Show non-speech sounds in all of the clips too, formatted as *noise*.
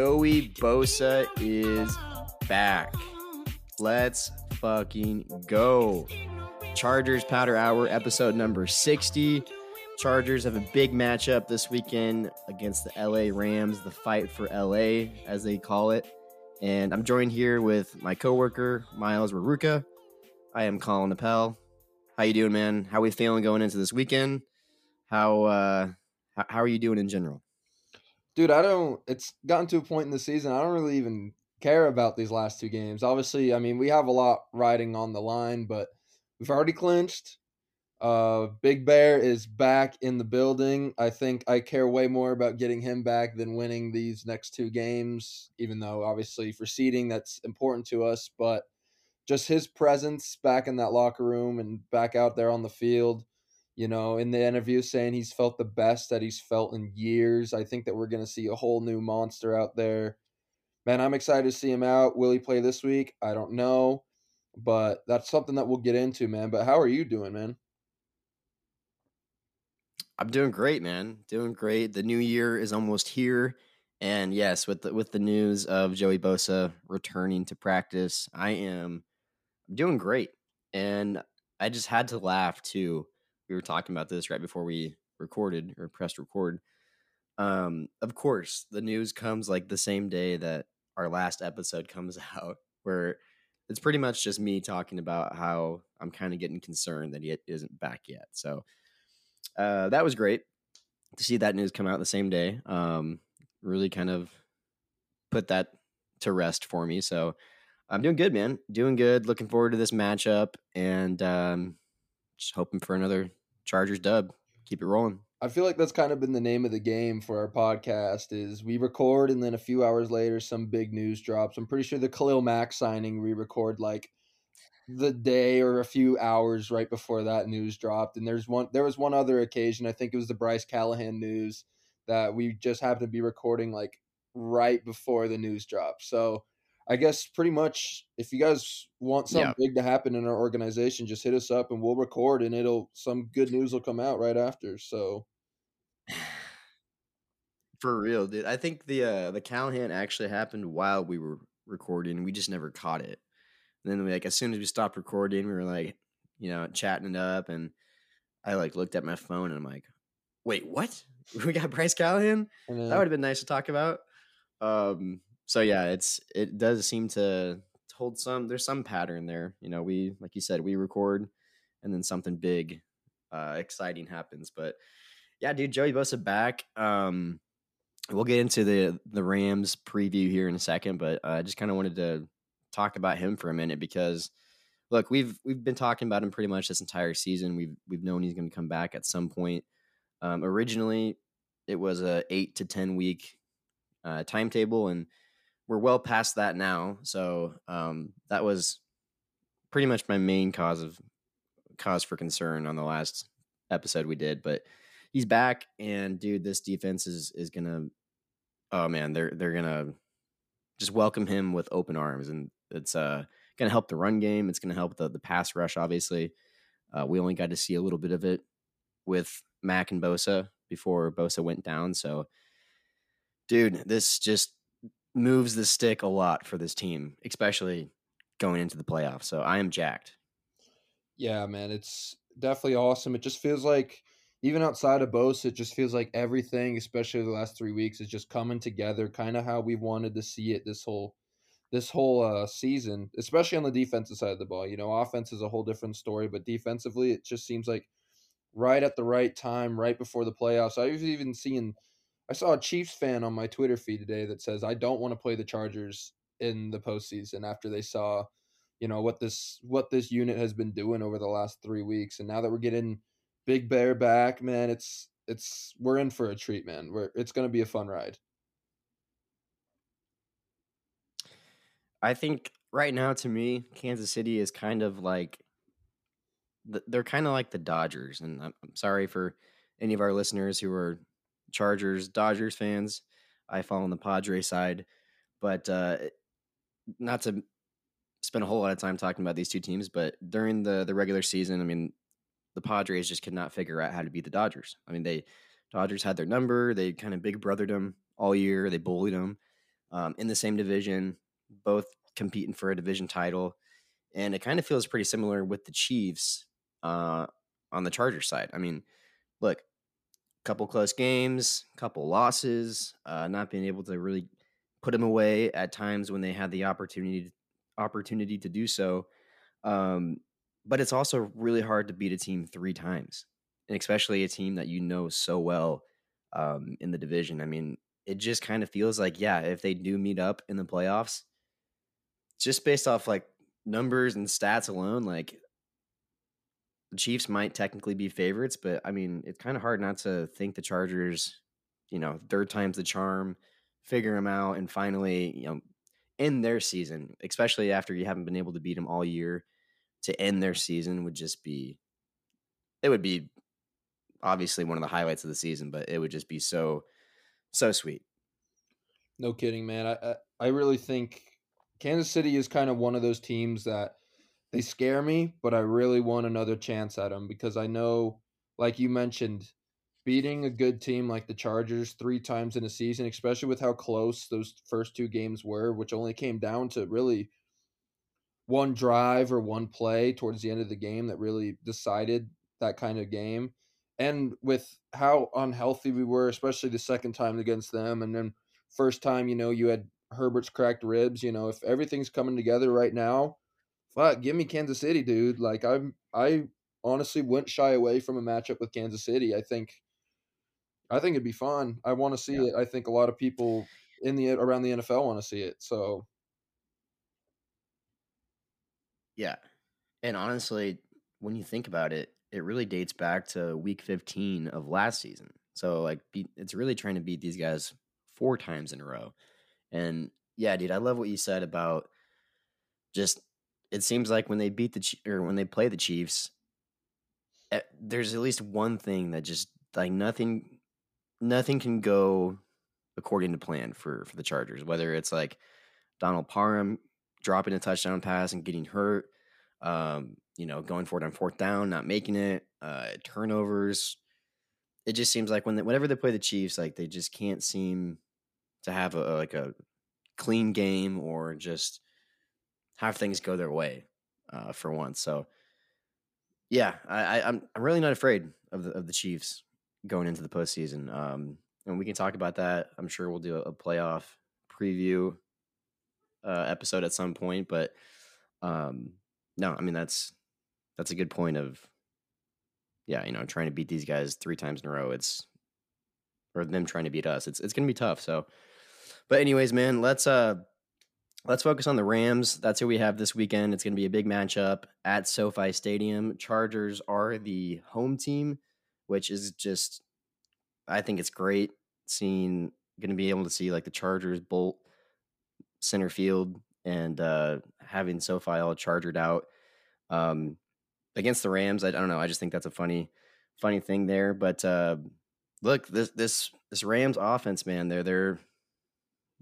Joey Bosa is back. Let's fucking go. Chargers Powder Hour, episode number 60. Chargers have a big matchup this weekend against the LA Rams, the fight for LA, as they call it. And I'm joined here with my coworker, Miles Raruka. I am Colin Appel. How you doing, man? How are we feeling going into this weekend? How uh how are you doing in general? Dude, I don't it's gotten to a point in the season I don't really even care about these last two games. Obviously, I mean, we have a lot riding on the line, but we've already clinched. Uh, Big Bear is back in the building. I think I care way more about getting him back than winning these next two games, even though obviously for seeding that's important to us. But just his presence back in that locker room and back out there on the field, you know, in the interview saying he's felt the best that he's felt in years. I think that we're going to see a whole new monster out there. Man, I'm excited to see him out. Will he play this week? I don't know, but that's something that we'll get into, man. But how are you doing, man? I'm doing great, man. Doing great. The new year is almost here. And yes, with the with the news of Joey Bosa returning to practice, I am doing great. And I just had to laugh too. We were talking about this right before we recorded or pressed record. Um, of course, the news comes like the same day that our last episode comes *laughs* out, where it's pretty much just me talking about how I'm kind of getting concerned that he isn't back yet. So uh, that was great to see that news come out the same day. Um, really kind of put that to rest for me. So I'm doing good, man. Doing good. Looking forward to this matchup and um, just hoping for another Chargers dub. Keep it rolling. I feel like that's kind of been the name of the game for our podcast is we record and then a few hours later some big news drops. I'm pretty sure the Khalil Mack signing we record like the day or a few hours right before that news dropped. And there's one there was one other occasion, I think it was the Bryce Callahan news that we just happened to be recording like right before the news dropped. So I guess pretty much if you guys want something yeah. big to happen in our organization, just hit us up and we'll record and it'll some good news will come out right after. So *sighs* for real, dude. I think the uh the Callahan actually happened while we were recording. We just never caught it. And then we like as soon as we stopped recording, we were like, you know, chatting it up and I like looked at my phone and I'm like, wait, what? *laughs* We got Bryce Callahan? That would have been nice to talk about. Um so yeah, it's it does seem to hold some there's some pattern there. You know, we like you said, we record and then something big, uh exciting happens. But yeah, dude, Joey Bosa back. Um we'll get into the the Rams preview here in a second, but I uh, just kind of wanted to talk about him for a minute because look, we've we've been talking about him pretty much this entire season. We've we've known he's going to come back at some point. Um, originally, it was a eight to ten week uh, timetable, and we're well past that now. So um, that was pretty much my main cause of cause for concern on the last episode we did. But he's back, and dude, this defense is is gonna. Oh man, they're they're gonna just welcome him with open arms, and it's uh, to help the run game. It's to help the the pass rush. Obviously, uh, we only got to see a little bit of it with Mack and Bosa before Bosa went down. So, dude, this just moves the stick a lot for this team, especially going into the playoffs. So I am jacked. Yeah, man, it's definitely awesome. It just feels like even outside of Bosa, it just feels like everything, especially the last three weeks, is just coming together, kind of how we wanted to see it this whole this whole uh, season, especially on the defensive side of the ball. You know, offense is a whole different story, but defensively, it just seems like right at the right time, right before the playoffs. I was even seeing, I saw a Chiefs fan on my Twitter feed today that says, I don't want to play the Chargers in the postseason after they saw, you know, what this what this unit has been doing over the last three weeks, and now that we're getting Big Bear back, man, it's it's we're in for a treat, man. We're it's to be a fun ride. I think right now, to me, Kansas City is kind of like they're kind of like the Dodgers, and I'm, sorry for any of our listeners who are Chargers, Dodgers fans. I fall on the Padre side, but uh, not to spend a whole lot of time talking about these two teams. But during the the regular season, I mean, the Padres just could not figure out how to beat the Dodgers. I mean, they Dodgers had their number. They kind of big brothered them all year. They bullied them. um, in the same division, both competing for a division title, and it kind of feels pretty similar with the Chiefs uh, on the Chargers side. I mean, look, couple close games, couple losses, uh, not being able to really put them away at times when they had the opportunity opportunity to do so. Um, but it's also really hard to beat a team three times, and especially a team that you know so well um, in the division. I mean, it just kind of feels like, yeah, if they do meet up in the playoffs, just based off like numbers and stats alone, like Chiefs might technically be favorites, but I mean, it's kind of hard not to think the Chargers, you know, third time's the charm, figure them out, and finally, you know, end their season, especially after you haven't been able to beat them all year. To end their season would just be, it would be obviously one of the highlights of the season, but it would just be so, so sweet. No kidding, man. I, I really think Kansas City is kind of one of those teams that they scare me, but I really want another chance at them because I know, like you mentioned, beating a good team like the Chargers three times in a season, especially with how close those first two games were, which only came down to really one drive or one play towards the end of the game that really decided that kind of game. And with how unhealthy we were, especially the second time against them, and then first time, you know, you had Herbert's cracked ribs. You know, if everything's coming together right now, fuck, give me Kansas City, dude. Like I'm, I honestly wouldn't shy away from a matchup with Kansas City. I think, I think it'd be fun. I want to see yeah. it. I think a lot of people in the around the NFL want to see it. So, yeah, and honestly, when you think about it, it really dates back to Week 15 of last season. So, like, it's really trying to beat these guys four times in a row. And yeah, dude, I love what you said about just it seems like when they beat the or when they play the Chiefs, eh, there's at least one thing that just like nothing, nothing can go according to plan for for the Chargers. Whether it's like Donald Parham dropping a touchdown pass and getting hurt, um, you know, going for it on fourth down, not making it, uh, turnovers. It just seems like when they, whenever they play the Chiefs, like they just can't seem to have a like a clean game or just have things go their way uh, for once. So yeah, I, I, I'm I'm really not afraid of the of the Chiefs going into the postseason. Um, and we can talk about that. I'm sure we'll do a, a playoff preview uh, episode at some point. But um, no, I mean that's that's a good point of yeah, you know, trying to beat these guys three times in a row. It's or them trying to beat us. It's it's gonna be tough. So, but anyways, man, let's uh let's focus on the Rams. That's who we have this weekend. It's going to be a big matchup at SoFi Stadium. Chargers are the home team, which is just, I think it's great seeing, going to be able to see like the Chargers bolt center field and uh, having SoFi all chargered out. Um, against the Rams, I, I, don't know. I just think that's a funny, funny thing there. But uh, look, this this this Rams offense, man, they're they're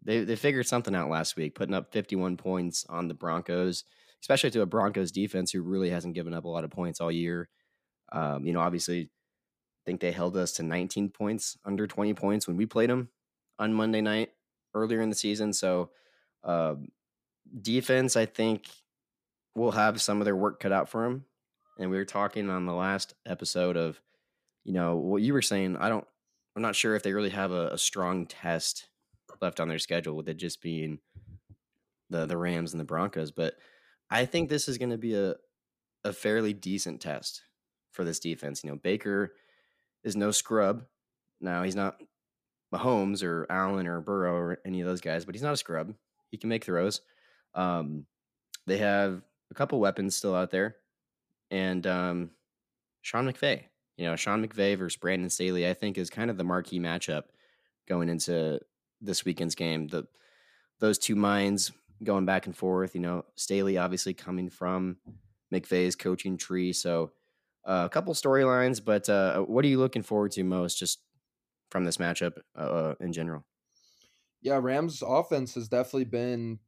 they they figured something out last week, putting up 51 points on the Broncos, especially to a Broncos defense who really hasn't given up a lot of points all year. Um, you know, obviously, I think they held us to 19 points, under 20 points when we played them on Monday night earlier in the season. So, uh, defense, I think, will have some of their work cut out for them. And we were talking on the last episode of, you know, what you were saying. I don't, I'm not sure if they really have a, a strong test left on their schedule with it just being the the Rams and the Broncos. But I think this is going to be a a fairly decent test for this defense. You know, Baker is no scrub. Now he's not Mahomes or Allen or Burrow or any of those guys, but he's not a scrub. He can make throws. Um, they have a couple weapons still out there, and um, Sean McVay. You know, Sean McVay versus Brandon Staley, I think, is kind of the marquee matchup going into this weekend's game. The those two minds going back and forth. You know, Staley obviously coming from McVay's coaching tree, so uh, a couple storylines. But uh, what are you looking forward to most, just from this matchup uh, in general? Yeah, Rams' offense has definitely been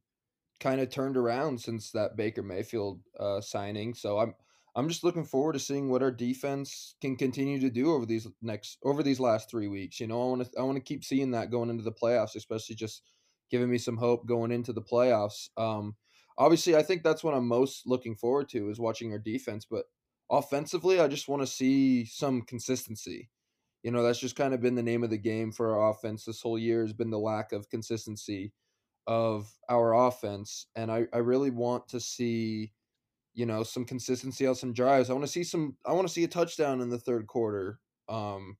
kind of turned around since that Baker Mayfield uh, signing. So I'm I'm just looking forward to seeing what our defense can continue to do over these next over these last three weeks. You know, I want to I want to keep seeing that going into the playoffs, especially just giving me some hope going into the playoffs. Um, obviously, I think that's what I'm most looking forward to is watching our defense. But offensively, I just want to see some consistency. You know, that's just kind of been the name of the game for our offense this whole year has been the lack of consistency of our offense. And I, I really want to see, you know, some consistency on some drives. I want to see some I want to see a touchdown in the third quarter um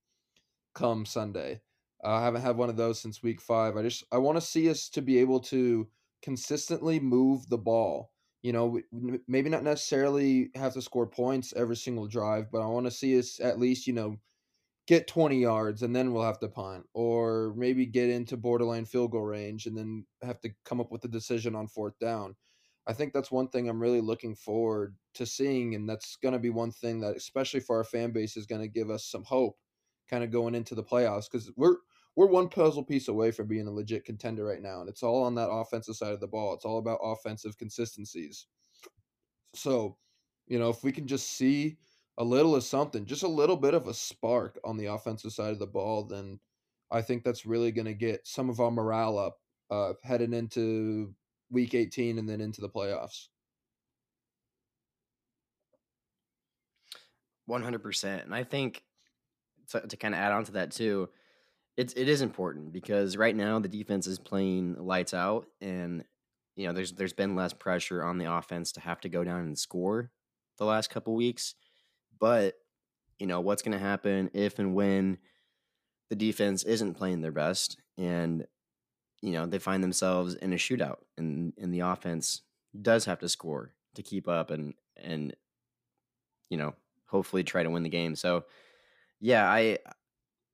come Sunday. Uh, I haven't had one of those since week five. I just I want to see us to be able to consistently move the ball. You know, maybe not necessarily have to score points every single drive, but I want to see us at least, you know, get 20 yards and then we'll have to punt or maybe get into borderline field goal range and then have to come up with a decision on fourth down. I think that's one thing I'm really looking forward to seeing and that's going to be one thing that especially for our fan base is going to give us some hope kind of going into the playoffs cuz we're we're one puzzle piece away from being a legit contender right now and it's all on that offensive side of the ball. It's all about offensive consistencies. So, you know, if we can just see a little of something, just a little bit of a spark on the offensive side of the ball, then I think that's really going to get some of our morale up uh, heading into week 18 and then into the playoffs. 100%. And I think to, to kind of add on to that too, it's it is important because right now the defense is playing lights out and you know there's there's been less pressure on the offense to have to go down and score the last couple weeks but, you know, what's going to happen if and when the defense isn't playing their best and, you know, they find themselves in a shootout and, and the offense does have to score to keep up and, and, you know, hopefully try to win the game. So, yeah, I,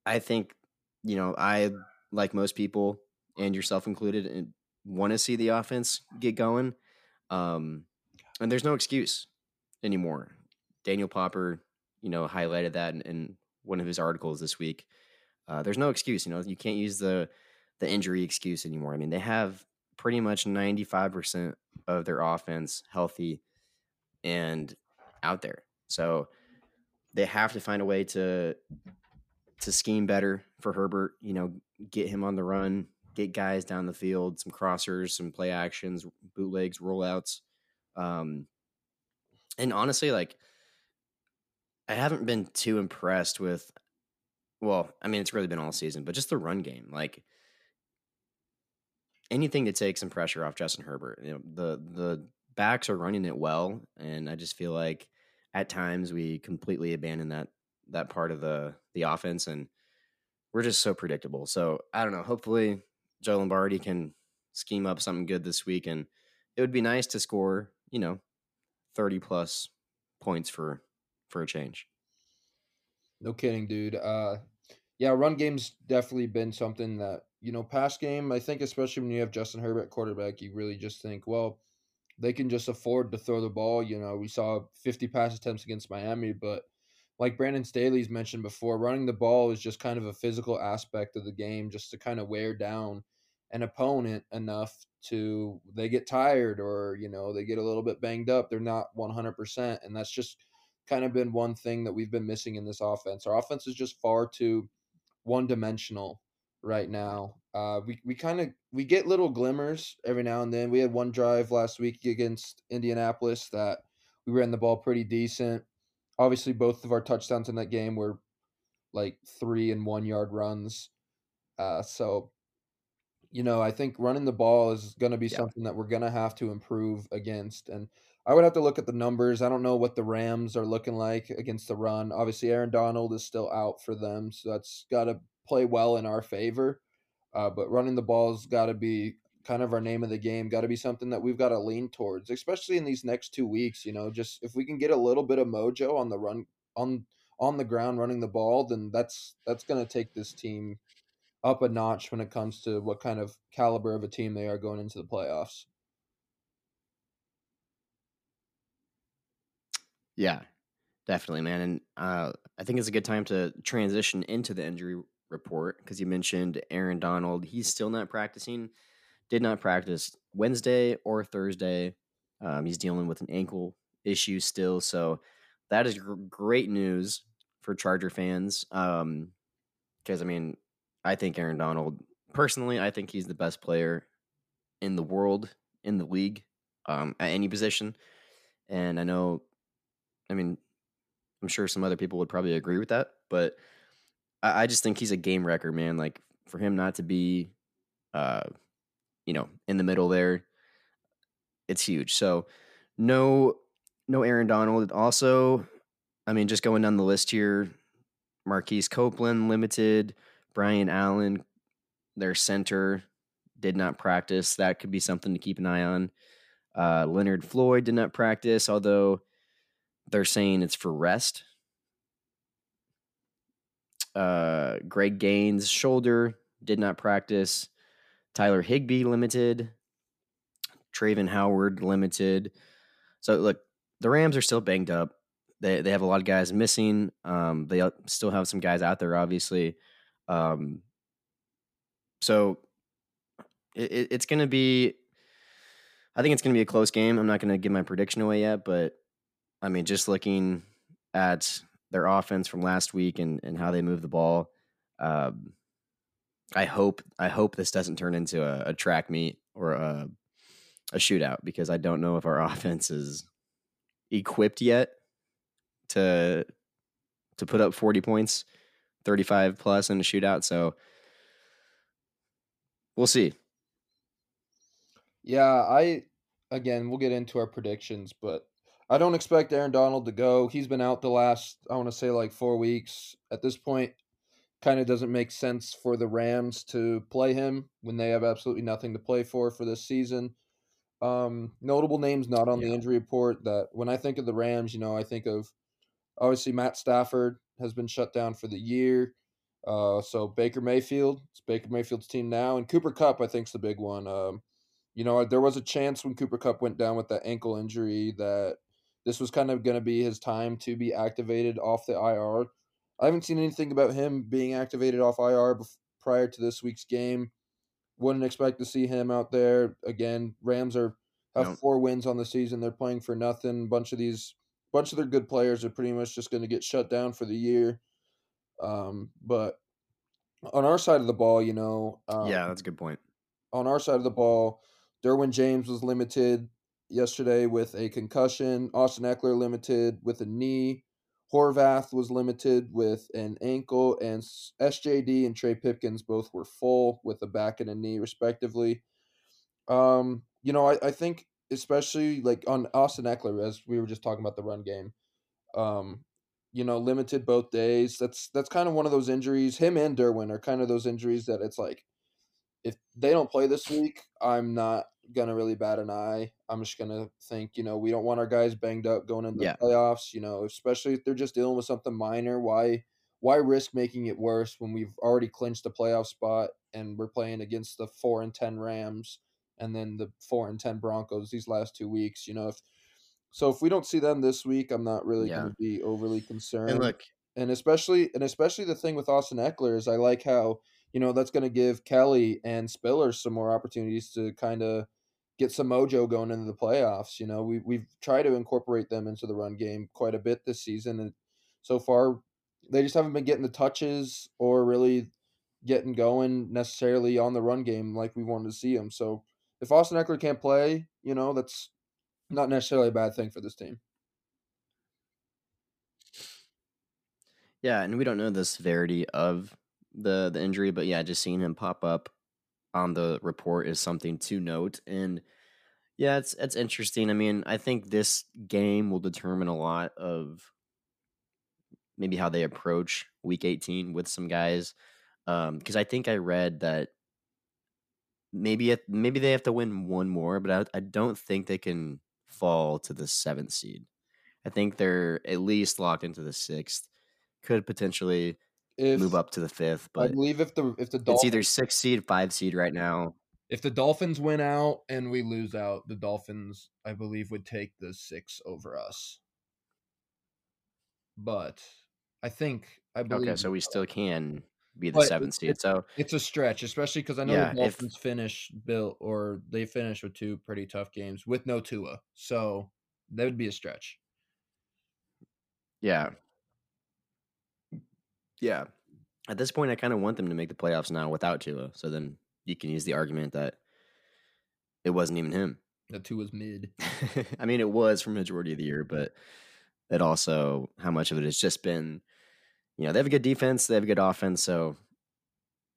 I think, you know, I, like most people and yourself included, want to see the offense get going. Um, and there's no excuse anymore. Daniel Popper, you know, highlighted that in, in one of his articles this week. Uh, there's no excuse, you know, you can't use the the injury excuse anymore. I mean, they have pretty much 95% of their offense healthy and out there. So they have to find a way to to scheme better for Herbert, you know, get him on the run, get guys down the field, some crossers, some play actions, bootlegs, rollouts. Um, and honestly, like I haven't been too impressed with. Well, I mean, it's really been all season, but just the run game, like anything to take some pressure off Justin Herbert. You know, the the backs are running it well, and I just feel like at times we completely abandon that that part of the the offense, and we're just so predictable. So I don't know. Hopefully, Joe Lombardi can scheme up something good this week, and it would be nice to score, you know, thirty plus points for for a change. No kidding, dude. Uh, yeah, run game's definitely been something that you know, pass game. I think especially when you have Justin Herbert quarterback, you really just think, well, they can just afford to throw the ball. You know, we saw 50 pass attempts against Miami, but like Brandon Staley's mentioned before, running the ball is just kind of a physical aspect of the game, just to kind of wear down an opponent enough to they get tired or you know they get a little bit banged up. They're not 100%, and that's just kind of been one thing that we've been missing in this offense. Our offense is just far too one dimensional right now. Uh, we we kind of we get little glimmers every now and then. We had one drive last week against Indianapolis that we ran the ball pretty decent. Obviously, both of our touchdowns in that game were like three and one yard runs. Uh, so, you know, I think running the ball is going to be yeah. something that we're going to have to improve against. And I would have to look at the numbers. I don't know what the Rams are looking like against the run. Obviously, Aaron Donald is still out for them, so that's got to play well in our favor. Uh, but running the ball's got to be kind of our name of the game. Got to be something that we've got to lean towards, especially in these next two weeks. You know, just if we can get a little bit of mojo on the run on on the ground running the ball, then that's that's going to take this team up a notch when it comes to what kind of caliber of a team they are going into the playoffs. Yeah, definitely, man. And uh, I think it's a good time to transition into the injury report because you mentioned Aaron Donald. He's still not practicing. Did not practice Wednesday or Thursday. Um, he's dealing with an ankle issue still, so that is gr- great news for Charger fans. Because um, I mean, I think Aaron Donald personally, I think he's the best player in the world in the league um, at any position. And I know, I mean, I'm sure some other people would probably agree with that, but I, I just think he's a game wrecker, man. Like for him not to be, uh, you know, in the middle there, it's huge. So no, no Aaron Donald. Also, I mean, just going down the list here, Marquise Copeland limited, Brian Allen, their center, did not practice. That could be something to keep an eye on. Uh, Leonard Floyd did not practice, although they're saying it's for rest. Uh, Greg Gaines shoulder did not practice. Tyler Higbee limited. Travin Howard limited. So look, the Rams are still banged up. They they have a lot of guys missing. Um, they still have some guys out there, obviously. Um, so it, it's going to be. I think it's going to be a close game. I'm not going to give my prediction away yet, but I mean, just looking at their offense from last week and, and how they move the ball, um, I hope I hope this doesn't turn into a, a track meet or a, a shootout because I don't know if our *laughs* offense is equipped yet to to put up 40 points, 35 plus in a shootout. So we'll see. Yeah, I again we'll get into our predictions, but I don't expect Aaron Donald to go. He's been out the last I want to say like 4 weeks. At this point, kind of doesn't make sense for the Rams to play him when they have absolutely nothing to play for for this season. Um, notable names not on yeah. the injury report that when I think of the Rams, you know, I think of obviously Matt Stafford has been shut down for the year. Uh, so Baker Mayfield, it's Baker Mayfield's team now, and Cooper Kupp, I think, is the big one. Um, you know, there was a chance when Cooper Kupp went down with that ankle injury that this was kind of going to be his time to be activated off the IR. I haven't seen anything about him being activated off IR prior to this week's game. Wouldn't expect to see him out there again. Rams are have no. four wins on the season. They're playing for nothing. Bunch of these, bunch of their good players are pretty much just going to get shut down for the year. Um, but on our side of the ball, you know, um, yeah, that's a good point. On our side of the ball, Derwin James was limited yesterday with a concussion. Austin Ekeler limited with a knee. Horvath was limited with an ankle, and SJD and Trey Pipkins both were full with a back and a knee, respectively. Um, you know, I, I think especially like on Austin Ekeler, as we were just talking about the run game, um, you know, limited both days. That's that's kind of one of those injuries. Him and Derwin are kind of those injuries that it's like if they don't play this week, I'm not gonna really bat an eye. I'm just gonna think, you know, we don't want our guys banged up going into yeah. the playoffs. You know, especially if they're just dealing with something minor. Why why risk making it worse when we've already clinched a playoff spot and we're playing against the four and ten Rams and then the four and ten Broncos these last two weeks? You know, if so, if we don't see them this week, I'm not really yeah. going to be overly concerned. And look, and especially and especially the thing with Austin Ekeler is I like how you know that's going to give Kelley and Spiller some more opportunities to kind of get some mojo going into the playoffs. You know, we we've tried to incorporate them into the run game quite a bit this season, and so far they just haven't been getting the touches or really getting going necessarily on the run game like we wanted to see them. So if Austin Ekeler can't play, you know, that's not necessarily a bad thing for this team. Yeah, and we don't know the severity of the the injury, but yeah, just seeing him pop up on the report is something to note. And yeah, it's it's interesting. I mean, I think this game will determine a lot of maybe how they approach week 18 with some guys. Um, because I think I read that maybe it, maybe they have to win one more, but I, I don't think they can fall to the seventh seed. I think they're at least locked into the sixth. Could potentially if, move up to the fifth. But I believe if the if the Dolphins, it's either six seed, five seed right now. If the Dolphins win out and we lose out, the Dolphins, I believe, would take the six over us. But I think I believe. Okay, so we still can be the seventh seed. So it's a stretch, especially because I know yeah, the Dolphins if, finish built or they finish with two pretty tough games with no Tua. So that would be a stretch. Yeah, yeah. At this point, I kind of want them to make the playoffs now without Tua. So then you can use the argument that it wasn't even him. That Tua was mid. *laughs* I mean, it was for majority of the year, but it also how much of it has just been, you know, they have a good defense, they have a good offense, so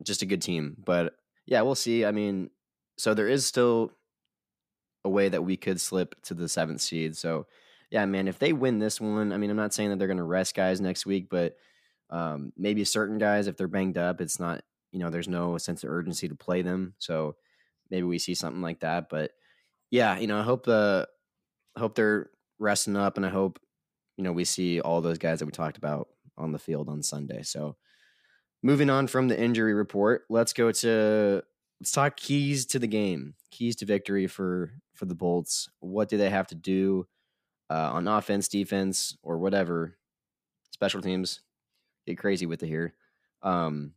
just a good team. But yeah, we'll see. I mean, so there is still a way that we could slip to the seventh seed. So yeah, man, if they win this one, I mean, I'm not saying that they're going to rest guys next week, but um, maybe certain guys, if they're banged up, it's not, you know, there's no sense of urgency to play them. So maybe we see something like that. But yeah, you know, I hope the, I hope they're resting up, and I hope, you know, we see all those guys that we talked about on the field on Sunday. So moving on from the injury report, let's go to let's talk keys to the game, keys to victory for for the Bolts. What do they have to do? uh, on offense, defense, or whatever, special teams. Get crazy with it here. Um,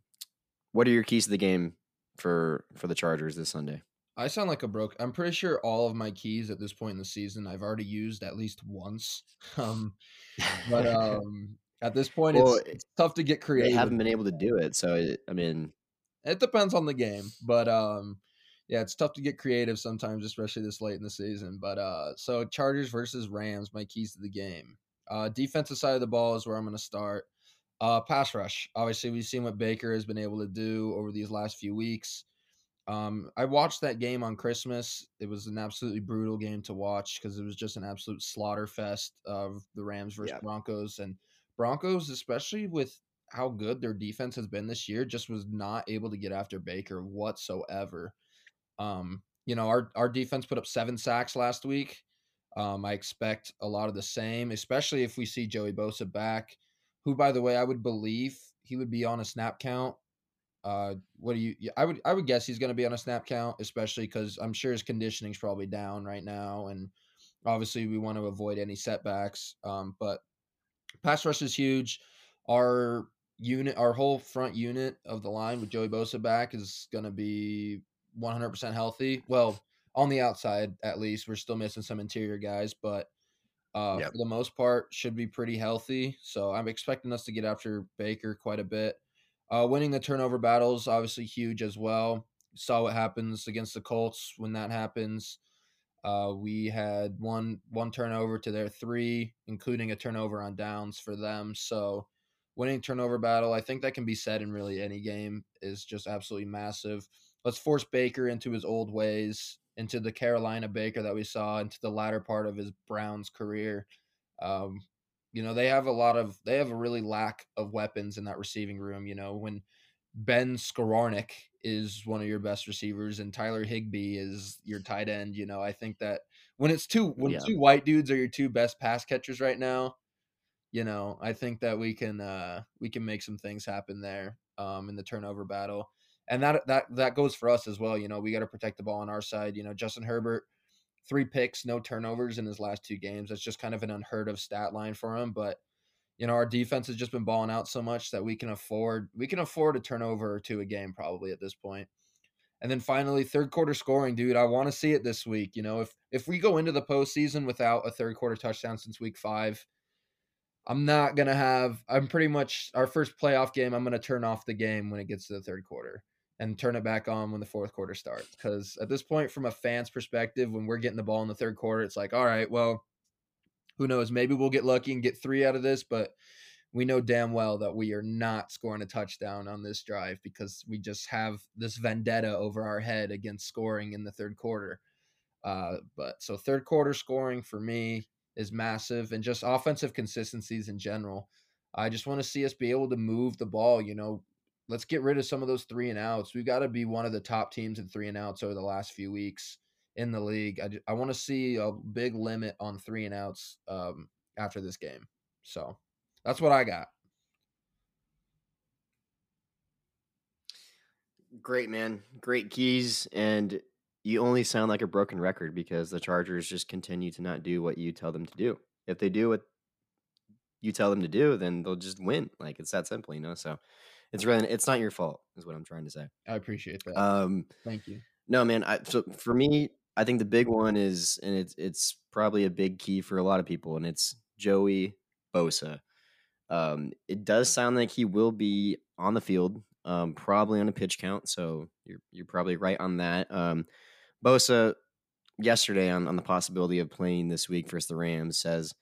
what are your keys to the game for for the Chargers this Sunday? I sound like a broke. I'm pretty sure all of my keys at this point in the season I've already used at least once. *laughs* Um, but *laughs* um, at this point, well, it's, it's, tough to get creative. They haven't been able to do it, so it, I mean, it depends on the game. But um, yeah, it's tough to get creative sometimes, especially this late in the season. But uh, so Chargers versus Rams, my keys to the game. Uh, defensive side of the ball is where I'm going to start. Uh, pass rush. Obviously, we've seen what Baker has been able to do over these last few weeks. Um, I watched that game on Christmas. It was an absolutely brutal game to watch because it was just an absolute slaughter fest of the Rams versus yeah. Broncos. And Broncos, especially with how good their defense has been this year, just was not able to get after Baker whatsoever. Um, you know, our our defense put up seven sacks last week. Um, I expect a lot of the same, especially if we see Joey Bosa back, who, by the way, I would believe he would be on a snap count. Uh, what do you? I would I would guess he's going to be on a snap count, especially because I'm sure his conditioning's probably down right now, and obviously we want to avoid any setbacks. Um, but pass rush is huge. Our unit, our whole front unit of the line with Joey Bosa back is going to be 100% healthy. Well, on the outside, at least, we're still missing some interior guys, but uh, yep. for the most part, should be pretty healthy. So I'm expecting us to get after Baker quite a bit. Uh, winning the turnover battles, obviously huge as well. Saw what happens against the Colts when that happens. Uh, we had one one turnover to their three, including a turnover on downs for them. So winning turnover battle, I think that can be said in really any game is just absolutely massive let's force Baker into his old ways, into the Carolina Baker that we saw, into the latter part of his Browns career. Um, you know, they have a lot of they have a really lack of weapons in that receiving room. You know, when Ben Skowronek is one of your best receivers and Tyler Higbee is your tight end, you know, I think that when it's two when yeah. two white dudes are your two best pass catchers right now, you know, I think that we can uh we can make some things happen there um in the turnover battle and that that that goes for us as well. You know, we got to protect the ball on our side. You know, Justin Herbert, three picks, no turnovers in his last two games. That's just kind of an unheard of stat line for him. But you know, our defense has just been balling out so much that we can afford we can afford a turnover or two a game probably at this point. And then finally, third quarter scoring, dude. I want to see it this week. You know, if if we go into the postseason without a third quarter touchdown since week five, I'm not gonna have. I'm pretty much our first playoff game. I'm gonna turn off the game when it gets to the third quarter and turn it back on when the fourth quarter starts. Because at this point, from a fan's perspective, when we're getting the ball in the third quarter, it's like, all right, well, who knows? Maybe we'll get lucky and get three out of this, but we know damn well that we are not scoring a touchdown on this drive because we just have this vendetta over our head against scoring in the third quarter. Uh, but so third quarter scoring for me is massive and just offensive consistencies in general. I just want to see us be able to move the ball. You know, let's get rid of some of those three and outs. We've got to be one of the top teams in three and outs over the last few weeks in the league. I, I want to see a big limit on three and outs um, after this game. So that's what I got. Great, man. Great keys. And you only sound like a broken record because the Chargers just continue to not do what you tell them to do. If they do what you tell them to do, then they'll just win. Like it's that simple, you know? So it's really it's not your fault is what i'm trying to say i appreciate that um thank you no man I, so for me i think the big one is and it's it's probably a big key for a lot of people and it's joey bosa um it does sound like he will be on the field um probably on a pitch count so you're you're probably right on that um bosa yesterday on, on the possibility of playing this week versus the Rams says,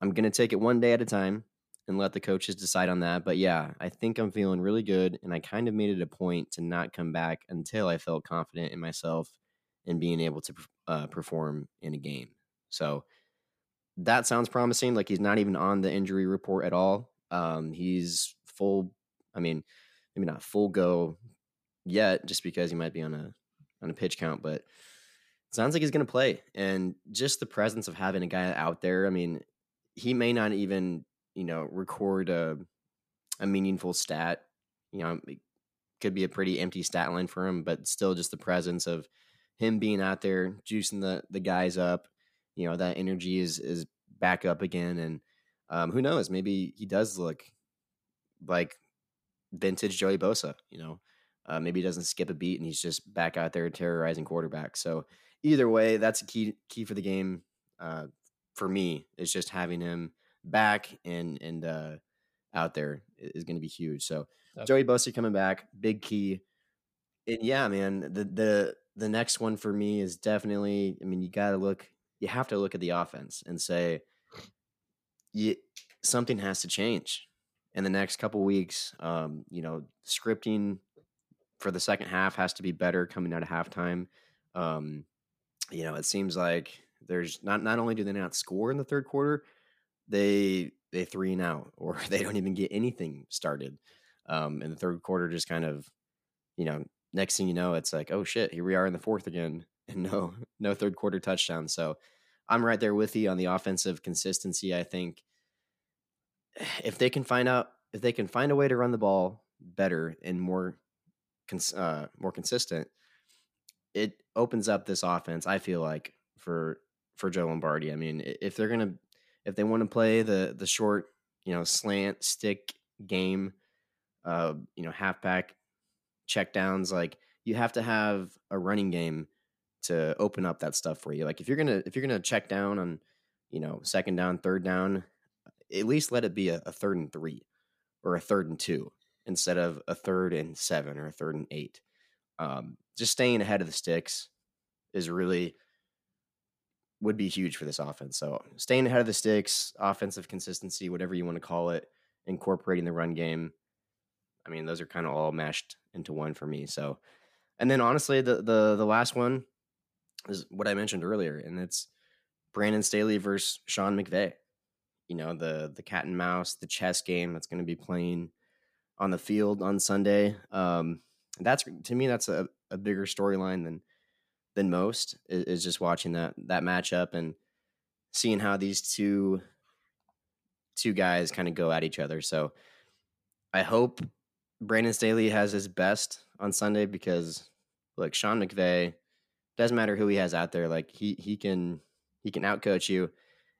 I'm going to take it one day at a time and let the coaches decide on that. But yeah, I think I'm feeling really good. And I kind of made it a point to not come back until I felt confident in myself and being able to uh, perform in a game. So that sounds promising. Like he's not even on the injury report at all. Um, he's full. I mean, maybe not full go yet, just because he might be on a on a pitch count, but sounds like he's going to play. And just the presence of having a guy out there. I mean, he may not even you know record a a meaningful stat. You know, it could be a pretty empty stat line for him, but still just the presence of him being out there juicing the the guys up. You know, that energy is is back up again, and um, who knows? Maybe he does look like vintage Joey Bosa. You know, uh, maybe he doesn't skip a beat and he's just back out there terrorizing quarterbacks. So either way, that's a key key for the game. Uh, for me, is just having him back and and uh, out there is going to be huge. So Joey Bosa coming back, big key. And yeah, man, the the the next one for me is definitely. I mean, you got to look. You have to look at the offense and say, you, something has to change in the next couple weeks. Um, you know, scripting for the second half has to be better coming out of halftime. Um, you know, it seems like there's not not only do they not score in the third quarter, they they three and out *laughs* or they don't even get anything started. Um, in the third quarter, just kind of, you know, next thing you know, it's like, oh shit, here we are in the fourth again, *laughs* and no no third quarter touchdown. So I'm right there with you on the offensive consistency. I think *sighs* if they can find out if they can find a way to run the ball better and more uh, more consistent, it opens up this offense. I feel like for for Joe Lombardi. I mean, if they're gonna if they want to play the the short, you know, slant stick game, uh, you know, halfback check downs, like you have to have a running game to open up that stuff for you. Like if you're gonna if you're gonna check down on, you know, second down, third down, at least let it be a, a third and three or a third and two instead of a third and seven or a third and eight. Um, just staying ahead of the sticks is really would be huge for this offense. So staying ahead of the sticks, offensive consistency, whatever you want to call it, incorporating the run game. I mean, those are kind of all mashed into one for me. So, and then honestly, the the the last one is what I mentioned earlier, and it's Brandon Staley versus Sean McVay. You know, the the cat and mouse, the chess game that's going to be playing on the field on Sunday. Um, that's to me, that's a, a bigger storyline than than most is, is just watching that that matchup and seeing how these two two guys kind of go at each other. So I hope Brandon Staley has his best on Sunday because look, Sean McVay doesn't matter who he has out there, like he he can he can outcoach you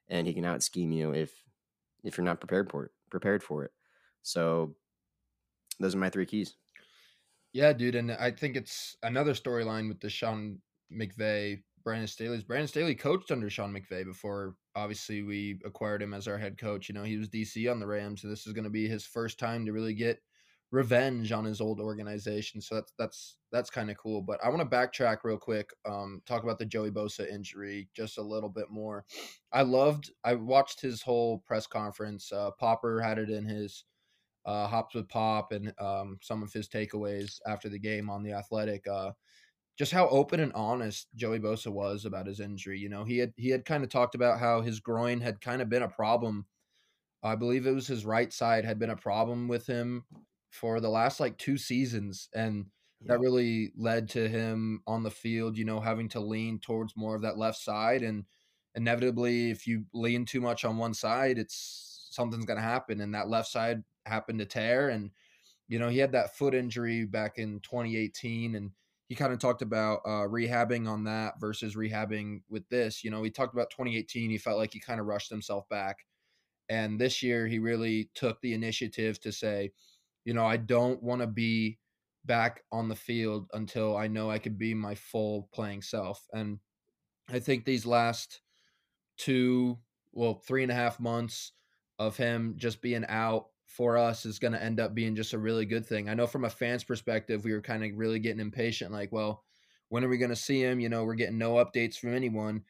and he can out scheme you if if you're not prepared for it prepared for it. So those are my three keys. Yeah, dude, and I think it's another storyline with the Sean McVay, Brandon Staley's. Brandon Staley coached under Sean McVay before. Obviously, we acquired him as our head coach. You know, he was DC on the Rams, so this is going to be his first time to really get revenge on his old organization. So that's that's that's kind of cool. But I want to backtrack real quick. Um, talk about the Joey Bosa injury just a little bit more. I loved. I watched his whole press conference. Uh, Popper had it in his uh, hops with Pop and um, some of his takeaways after the game on the Athletic. Uh, just how open and honest Joey Bosa was about his injury. You know, he had he had kind of talked about how his groin had kind of been a problem. I believe it was his right side had been a problem with him for the last like two seasons, and yeah. that really led to him on the field. You know, having to lean towards more of that left side, and inevitably, if you lean too much on one side, it's something's going to happen, and that left side happened to tear, and you know he had that foot injury back in 2018, and he kind of talked about uh, rehabbing on that versus rehabbing with this. You know, he talked about 2018. He felt like he kind of rushed himself back. And this year, he really took the initiative to say, you know, I don't want to be back on the field until I know I could be my full playing self. And I think these last two, well, three and a half months of him just being out for us is going to end up being just a really good thing. I know from a fan's perspective, we were kind of really getting impatient, like, well, When are we going to see him? You know, we're getting no updates from anyone.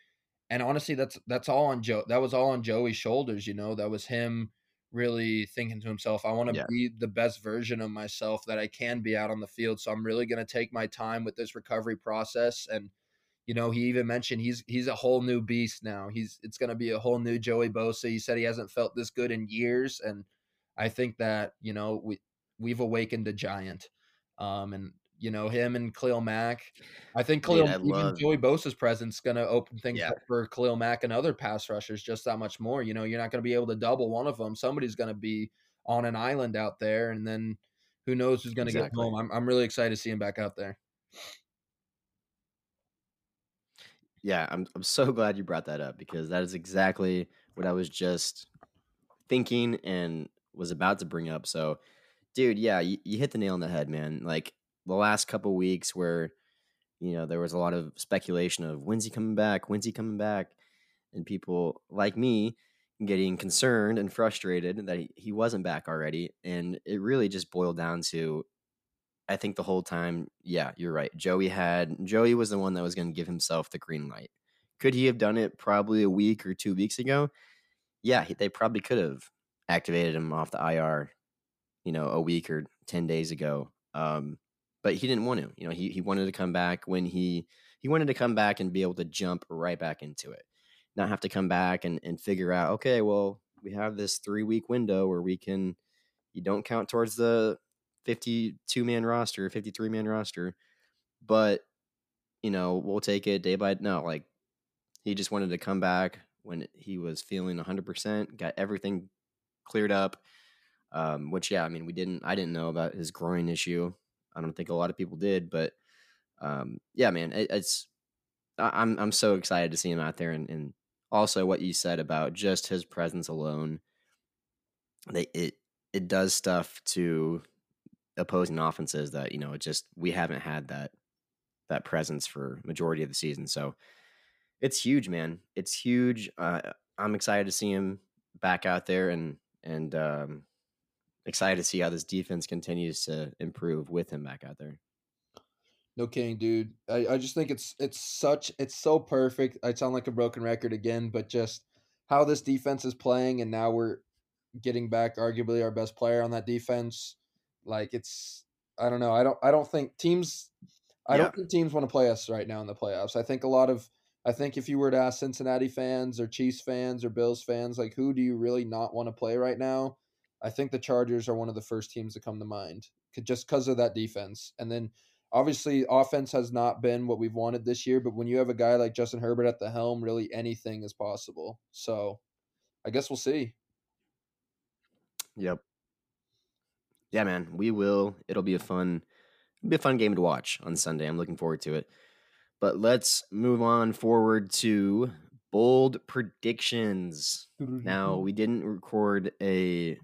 And honestly, that's that's all on Joe. That was all on Joey's shoulders. You know, that was him really thinking to himself, I want to Yeah. be the best version of myself that I can be out on the field. So I'm really going to take my time with this recovery process. And you know, he even mentioned he's he's a whole new beast now. He's it's going to be a whole new Joey Bosa. He said he hasn't felt this good in years, and I think that you know we we've awakened a giant. Um, and you know him and Khalil Mack. I think Dude, Khalil, I even Joey Bosa's presence going to open things Yeah. up for Khalil Mack and other pass rushers just that much more. You know, you're not going to be able to double one of them. Somebody's going to be on an island out there, and then who knows who's going to Exactly. get home. I'm I'm really excited to see him back out there. Yeah, I'm I'm so glad you brought that up because that is exactly what I was just thinking and was about to bring up. So, dude, yeah, you, you hit the nail on the head, man. Like the last couple weeks where you know there was a lot of speculation of when's he coming back, when's he coming back, and people like me getting concerned and frustrated that he, he wasn't back already, and it really just boiled down to I think the whole time, yeah, you're right. Joey had Joey was the one that was going to give himself the green light. Could he have done it probably a week or two weeks ago? Yeah, they probably could have activated him off the IR, you know, a week or ten days ago. Um, but he didn't want to. You know, he he wanted to come back when he he wanted to come back and be able to jump right back into it, not have to come back and and figure out. Okay, well, we have this three week window where we can. You don't count towards the 52 man roster, 53 man roster, but you know, we'll take it day by no, like he just wanted to come back when he was feeling 100%, got everything cleared up. Um, which yeah, I mean, we didn't I didn't know about his groin issue. I don't think a lot of people did, but um, yeah, man, it, it's I- I'm I'm so excited to see him out there and, and also what you said about just his presence alone. They it it does stuff to opposing offenses that you know it just we haven't had that that presence for majority of the season so it's huge man it's huge uh, i'm excited to see him back out there and and um excited to see how this defense continues to improve with him back out there No kidding, dude. I, I just think it's it's such it's so perfect. I sound like a broken record again, but just how this defense is playing, and now we're getting back arguably our best player on that defense. Like it's I don't know. I don't I don't think teams I Yeah. don't think teams want to play us right now in the playoffs. I think a lot of I think if you were to ask Cincinnati fans or Chiefs fans or Bills fans, like who do you really not want to play right now? I think the Chargers are one of the first teams to come to mind, just because of that defense. And then obviously offense has not been what we've wanted this year, but when you have a guy like Justin Herbert at the helm, really anything is possible. So I guess we'll see. yep yeah man we will it'll be a fun it'll be a fun game to watch on sunday i'm looking forward to it but let's move on forward to bold predictions Now, we didn't record a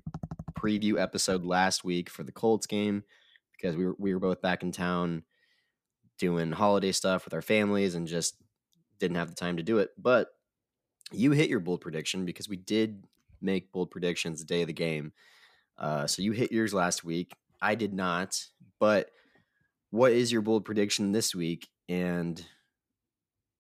preview episode last week for the Colts game because we were, we were both back in town doing holiday stuff with our families and just didn't have the time to do it. But you hit your bold prediction because we did make bold predictions the day of the game. Uh, so you hit yours last week. I did not. But what is your bold prediction this week? And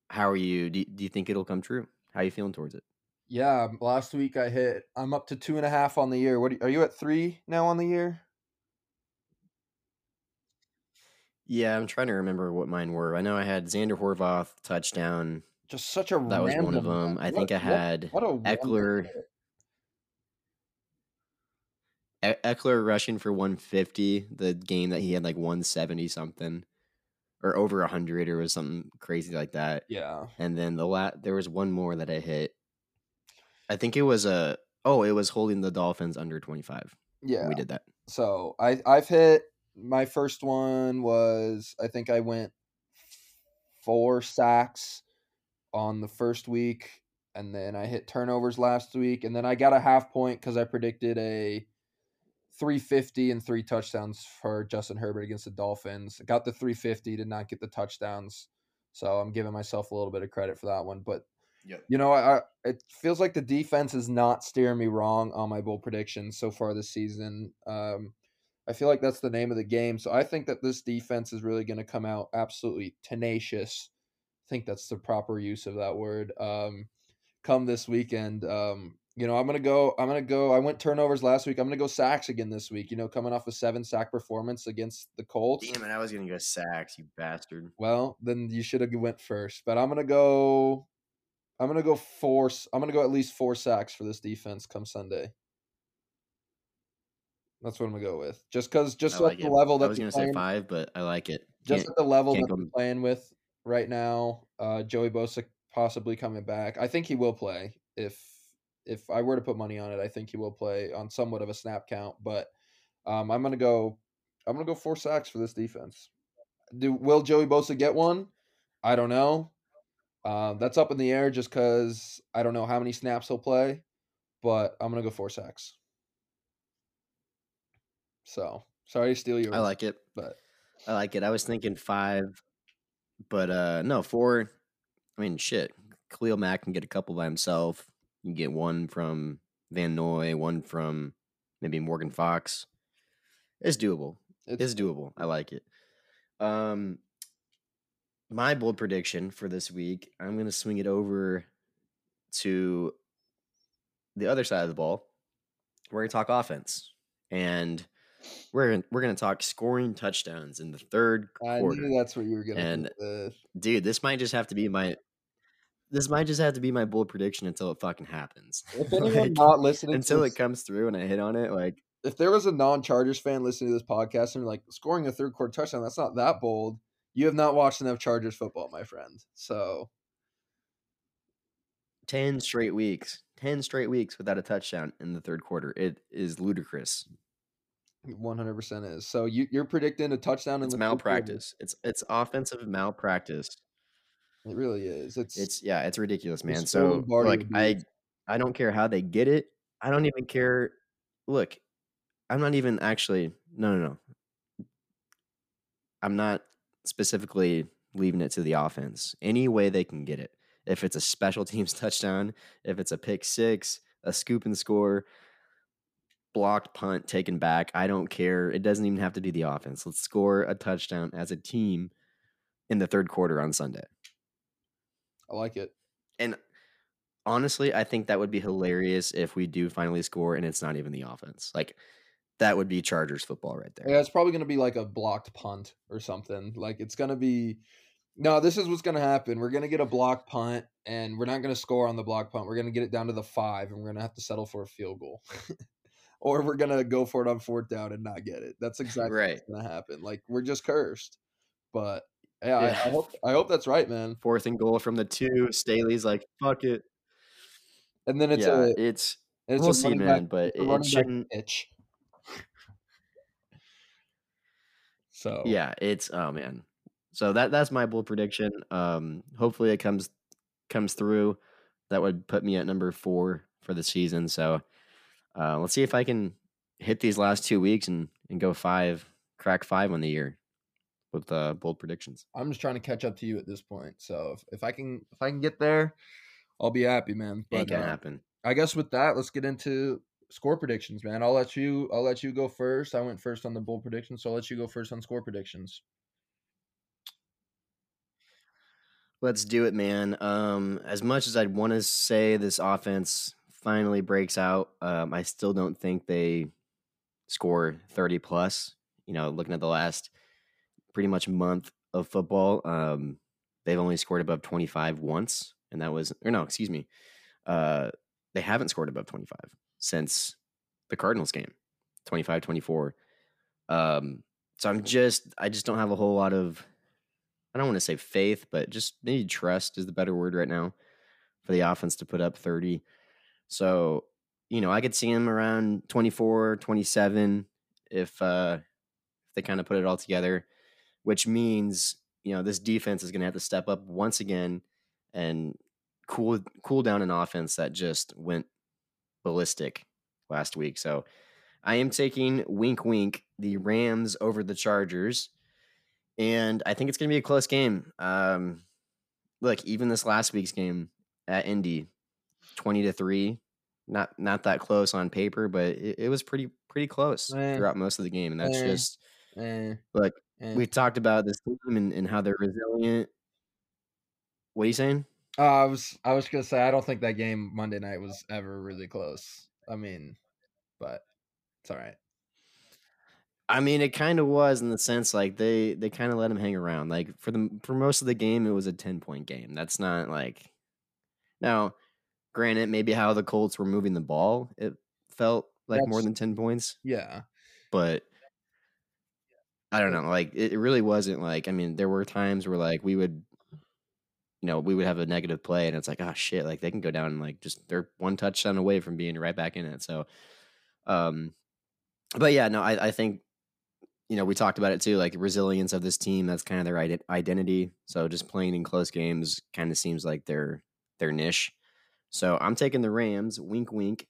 how are you? Do, do you think it'll come true? How are you feeling towards it? Yeah, last week I hit. I'm up to two and a half on the year. What are you at three now on the year? Yeah, I'm trying to remember what mine were. I know I had Zander Horvath touchdown. Just such a That was one of them. I what- think I had what a Ekeler. Ekeler rushing for 150. The game that he had like 170 something, or over 100, or was something crazy like that. Yeah, And then the la- there was one more that I hit. I think it was a oh, it was holding the Dolphins under 25. yeah. We did that. So I I've hit my first one was I think I went four sacks on the first week, and then I hit turnovers last week, and then I got a half point because I predicted a 350 and three touchdowns for Justin Herbert against the Dolphins. Got the 350, did not get the touchdowns, so I'm giving myself a little bit of credit for that one. But Yep. you know, I, I it feels like the defense is not steering me wrong on my bold predictions so far this season. Um, I feel like that's the name of the game. So I think that this defense is really going to come out absolutely tenacious. I think that's the proper use of that word. Um, come this weekend. Um, you know, I'm gonna go. I'm gonna go. I went turnovers last week. I'm gonna go sacks again this week. You know, coming off a seven sack performance against the Colts. Damn it! I was gonna go sacks, you bastard. Well, then you should have went first. But I'm gonna go. I'm gonna go four. I'm gonna go at least four sacks for this defense come Sunday. That's what I'm gonna go with. Just because, just like at the level that I was gonna say five, but I like it. Just at the level that they're playing with right now, uh, Joey Bosa possibly coming back. I think he will play if if I were to put money on it, I think he will play on somewhat of a snap count. But um, I'm gonna go. I'm gonna go four sacks for this defense. Do will Joey Bosa get one? I don't know. Uh, that's up in the air just because I don't know how many snaps he'll play. But I'm gonna go four sacks. So sorry to steal yours. I like it, but I like it. I was thinking five, but uh no four. I mean, shit. Khalil Mack can get a couple by himself. You get one from Van Noy, one from maybe Morgan Fox. It's doable. It's, it's doable. I like it. Um, my bold prediction for this week, I'm going to swing it over to the other side of the ball. We're going to talk offense, and we're we're going to talk scoring touchdowns in the third I quarter. that's what you were going to. And dude, this might just have to be my this might just have to be my bold prediction until it fucking happens. If *laughs* anyone like, not listening until this, it comes through and I hit on it, like if there was a non-Chargers fan listening to this podcast and like scoring a third quarter touchdown, that's not that bold. You have not watched enough Chargers football, my friend. So 10 straight weeks 10 straight weeks without a touchdown in the third quarter it is ludicrous 100% is so you, you're predicting a touchdown in it's the malpractice it's it's offensive malpractice it really is. It's it's yeah, it's ridiculous, man. So like I I don't care how they get it. I don't even care. Look, I'm not even actually no no no. I'm not specifically leaving it to the offense. Any way they can get it. If it's a special *laughs* teams touchdown, if it's a pick six, a scoop and score, blocked punt taken back, I don't care. It doesn't even have to be the offense. Let's score a touchdown as a team in the third quarter on Sunday. I like it. And honestly, I think that would be hilarious if we do finally score and it's not even the offense. Like that would be Chargers football right there. Yeah, it's probably going to be like a blocked punt or something. Like it's going to be no, this is what's going to happen. We're going to get a block punt and we're not going to score on the block punt. We're going to get it down to the 5 and we're going to have to settle for a field goal. *laughs* or we're going to go for it on fourth down and not get it. That's exactly right. what's going to happen. Like we're just cursed. But yeah, yeah. I, I, hope I hope that's right, man. Fourth and goal from the two. Staley's like, fuck it. And then it's yeah, a it's, it's we'll see, man, but it shouldn't itch. *laughs* so yeah, it's oh man. So that that's my bold prediction. Um, hopefully it comes comes through. That would put me at number four for the season. So uh, let's see if I can hit these last two weeks and and go five, crack five on the year with uh, bold predictions. I'm just trying to catch up to you at this point. So if, if I can if I can get there, I'll be happy, man. But, it can uh, happen. I guess with that, let's get into score predictions, man. I'll let you I'll let you go first. I went first on the bold predictions, so I'll let you go first on score predictions. Let's do it, man. Um, as much as I'd want to say this offense finally breaks out, um, I still don't think they score 30 plus. You know, looking at the last pretty much month of football. Um, they've only scored above 25 once, and that was, or no, excuse me. Uh, they haven't scored above 25 since the Cardinals game, 25 24. Um, so I'm just, I just don't have a whole lot of, I don't want to say faith, but just maybe trust is the better word right now for the offense to put up 30. So, you know, I could see him around 24, 27 if, uh, if they kind of put it all together which means you know this defense is going to have to step up once again and cool cool down an offense that just went ballistic last week. So I am taking wink wink the Rams over the Chargers, and I think it's going to be a close game. Um, look, even this last week's game at Indy, twenty to three, not not that close on paper, but it, it was pretty pretty close Eh. throughout most of the game, and that's Eh. just Eh, look. Eh. We talked about this team and, and how they're resilient. What are you saying? Uh, I was I was gonna say I don't think that game Monday night was ever really close. I mean, but it's all right. I mean, it kind of was in the sense like they they kind of let him hang around. Like for the for most of the game, it was a ten point game. That's not like now. Granted, maybe how the Colts were moving the ball, it felt like more than ten points. Yeah, But I don't know. Like it, really wasn't like. I mean, there were times where like we would, you know, we would have a negative play, and it's like, oh shit, like they can go down and like just they're one touchdown away from being right back in it. So, um, but yeah, no, I I think you know, we talked about it too, like resilience of this team. That's kind of their ide- identity. So just playing in close games kind of seems like their their niche. So I'm taking the Rams. Wink, wink.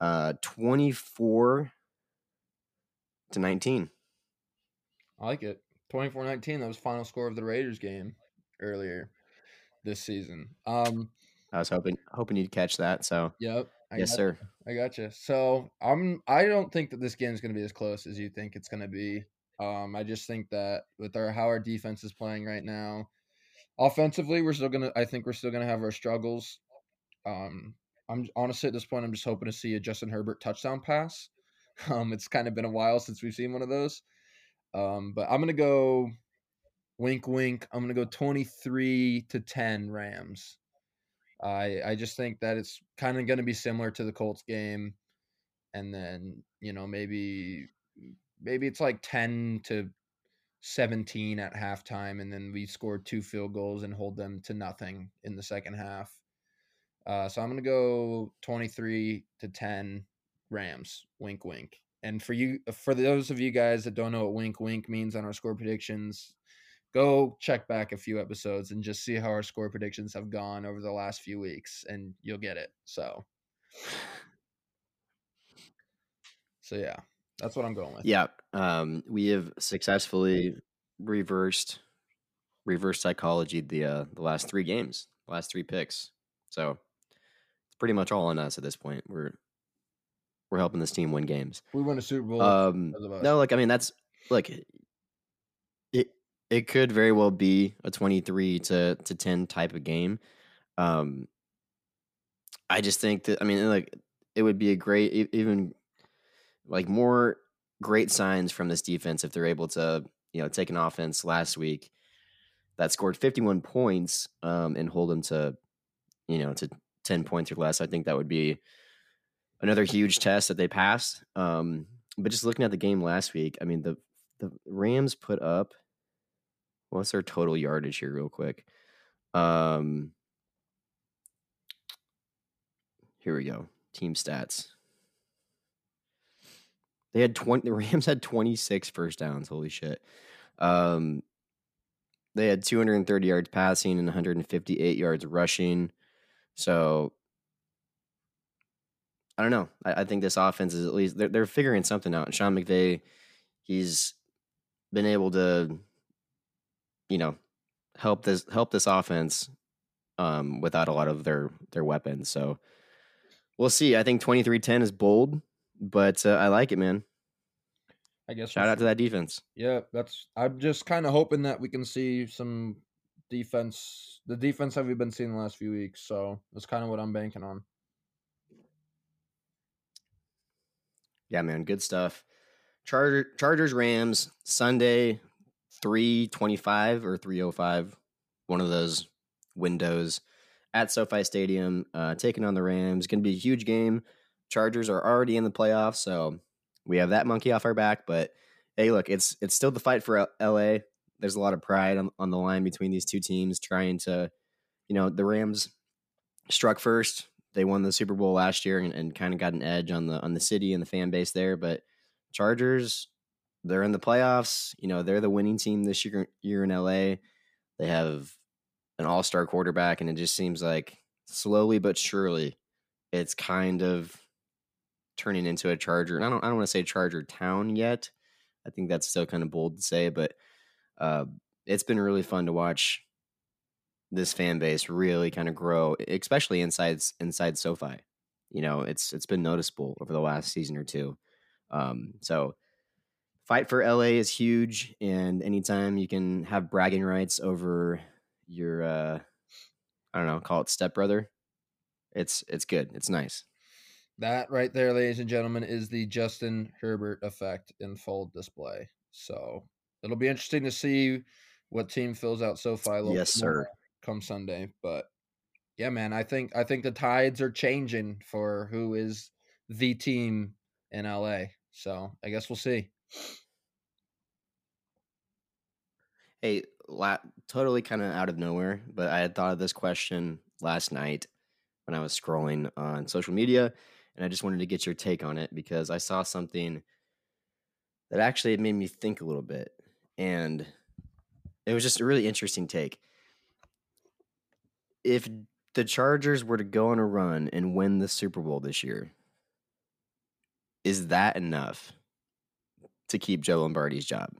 Uh, twenty four to nineteen. I like it. 24-19, That was final score of the Raiders game earlier this season. Um, I was hoping hoping you'd catch that. So yep. I yes, got- sir. I gotcha. So I'm I don't think that this game is going to be as close as you think it's going to be. Um, I just think that with our how our defense is playing right now, offensively we're still gonna. I think we're still gonna have our struggles. Um, I'm honestly at this point I'm just hoping to see a Justin Herbert touchdown pass. *laughs* Um, it's kind of been a while since we've seen one of those. Um, but I'm gonna go wink wink. I'm gonna go 23 to 10 Rams. I I just think that it's kind of to be similar to the Colts game, and then you know maybe maybe it's like ten to seventeen at halftime, and then we score two field goals and hold them to nothing in the second half. Uh, so I'm to go twenty three to ten Rams. Wink, wink. And for you, for those of you guys that don't know what wink, wink means on our score predictions, go check back a few episodes and just see how our score predictions have gone over the last few weeks and you'll get it so so yeah that's what i'm going with Yeah. Um, we have successfully reversed reverse psychology the uh, the last three games, last three picks. So it's pretty much all on us at this point. We're we're helping this team win games. we win a super bowl Um, because of us. no, like I mean, that's like It it could very well be a twenty three to to ten type of game. Um, I just think that I mean, like it would be a great even like more great signs from this defense if they're able to you know take an offense last week that scored fifty one points um, and hold them to you know to ten points or less. I think that would be another huge test that they passed. Um, but just looking at the game last week, I mean the the Rams put up what's their total yardage here, real quick. Um, here we go. Team stats. They had twenty. The *laughs* Rams had twenty six first downs. Holy shit. Um, they had 230 yards passing and 158 yards rushing. So I don't know. I, I think this offense is at least they're they're figuring something out. And Sean McVay, he's been able to, you know, help this help this offense um, without a lot of their their weapons. So we'll see. I think 23-10 is bold, but uh, I like it, man. i guess Shout out to that defense. yeah that's i'm just kind of hoping that we can see some defense the defense that we've been seeing the last few weeks so that's kind of what i'm banking on Yeah, man, good stuff. Charger Chargers Rams Sunday 325 or 305 one of those windows at SoFi Stadium uh taking on the Rams. Going to be a huge game. Chargers are already in the playoffs, so we have that monkey off our back, but hey, look, it's it's still the fight for L- LA. There's a lot of pride on, on the line between these two teams trying to you know, the Rams struck first. They won the Super Bowl last year and, and kind of got an edge on the on the city and the fan base there. But Chargers, they're in the playoffs. You know, they're the winning team this year year in LA. They have an all star quarterback, and it just seems like slowly but surely, it's kind of turning into a Charger. And I don't I don't want to say Charger town yet. I think that's still kind of bold to say, but uh, it's been really fun to watch this fan base really kind of grow, especially inside inside SoFi. You know, it's it's been noticeable over the last season or two. Um, so fight for LA is huge, and anytime you can have bragging rights over your, uh, I don't know, call it stepbrother, it's it's good. It's nice. That right there, ladies and gentlemen, is the Justin Herbert effect in full display. So it'll be interesting to see what team fills out SoFi. Yes, bit more sir. Come Sunday, but yeah, man, I think I think the tides are changing for who is the team in LA. So I guess we'll see. Hey, la- totally kind of out of nowhere, but I had thought of this question last night when I was scrolling on social media, and I just wanted to get your take on it because I saw something that actually made me think a little bit, and it was just a really interesting take. If the Chargers were to go on a run and win the Super Bowl this year, is that enough to keep Joe Lombardi's job?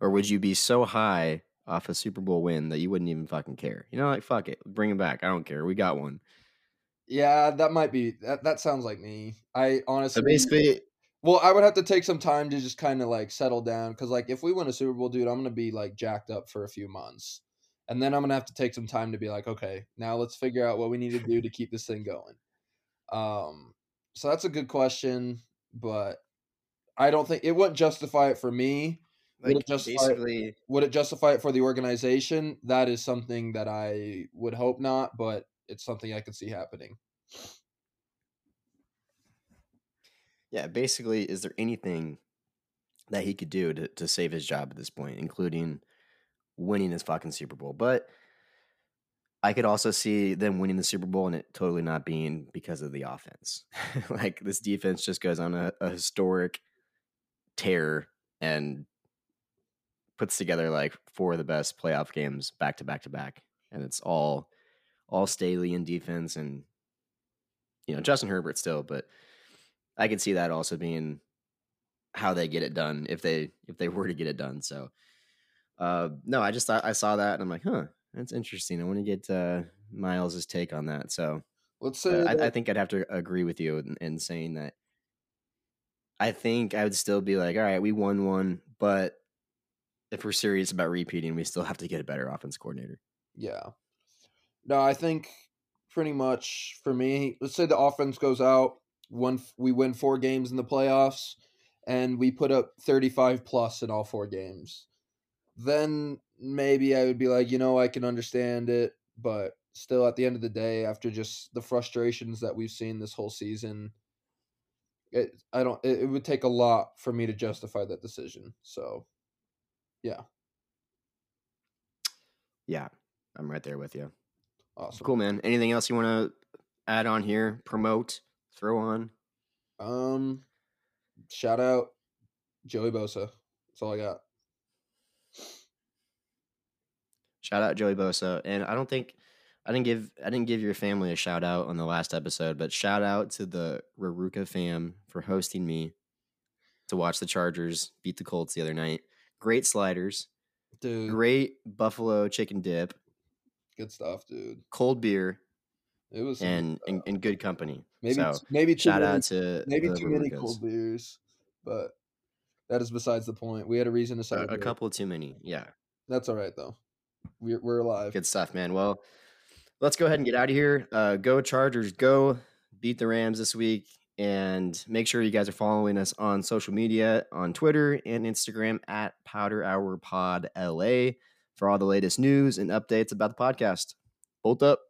Or would you be so high off a Super Bowl win that you wouldn't even fucking care? You know, like fuck it, bring him back. I don't care. We got one. Yeah, that might be that. That sounds like me. I honestly, So basically, well, I would have to take some time to just kind of like settle down because, like, if we win a Super Bowl, dude, I'm gonna be like jacked up for a few months, and then I'm gonna have to take some time to be like, okay, now let's figure out what we need to do to keep this thing going. Um, so that's a good question, but I don't think it wouldn't justify it for me. Would like it justify it- Would it justify it for the organization? That is something that I would hope not, but it's something I could see happening. yeah, basically, is there anything that he could do to, to save his job at this point, including winning this fucking Super Bowl? But I could also see them winning the Super Bowl and it totally not being because of the offense. *laughs* like this defense just goes on a, a historic tear and puts together like four of the best playoff games back to back to back, and it's all all Staley in defense and you know Justin Herbert still, but I could see that also being how they get it done if they if they were to get it done. So uh no, I just thought I saw that and I'm like, huh, that's interesting. I want to get uh Miles's take on that. So Let's uh, say I, I think I'd have to agree with you in, in saying that. I think I would still be like, all right, we won one, but if we're serious about repeating, we still have to get a better offense coordinator. Yeah. No, I think pretty much for me, let's say the offense goes out, one we win four games in the playoffs, and we put up 35 plus in all four games. Then maybe I would be like, you know, I can understand it, but still at the end of the day, after just the frustrations that we've seen this whole season, it I don't it, it would take a lot for me to justify that decision. So yeah, Yeah, I'm right there with you. awesome. Cool, man. Anything else you want to add on here? Promote, throw on? Um, shout out Joey Bosa. That's all I got. Shout out Joey Bosa, and I don't think I didn't give I didn't give your family a shout out on the last episode, but shout out to the Raruka fam for hosting me to watch the Chargers beat the Colts the other night. Great sliders, Dude, great buffalo chicken dip, good stuff, dude. cold beer, It was and and, stuff. good company. maybe so maybe too shout many, out to maybe too many cold beers, but that is besides the point. We had a reason to celebrate. a couple too many. Yeah, That's all right though. We're we're alive. good stuff, man. Well, let's go ahead and get out of here. Uh, go Chargers, go beat the Rams this week. And make sure you guys are following us on social media on Twitter and Instagram at Powder Hour Pod LA for all the latest news and updates about the podcast. Bolt up.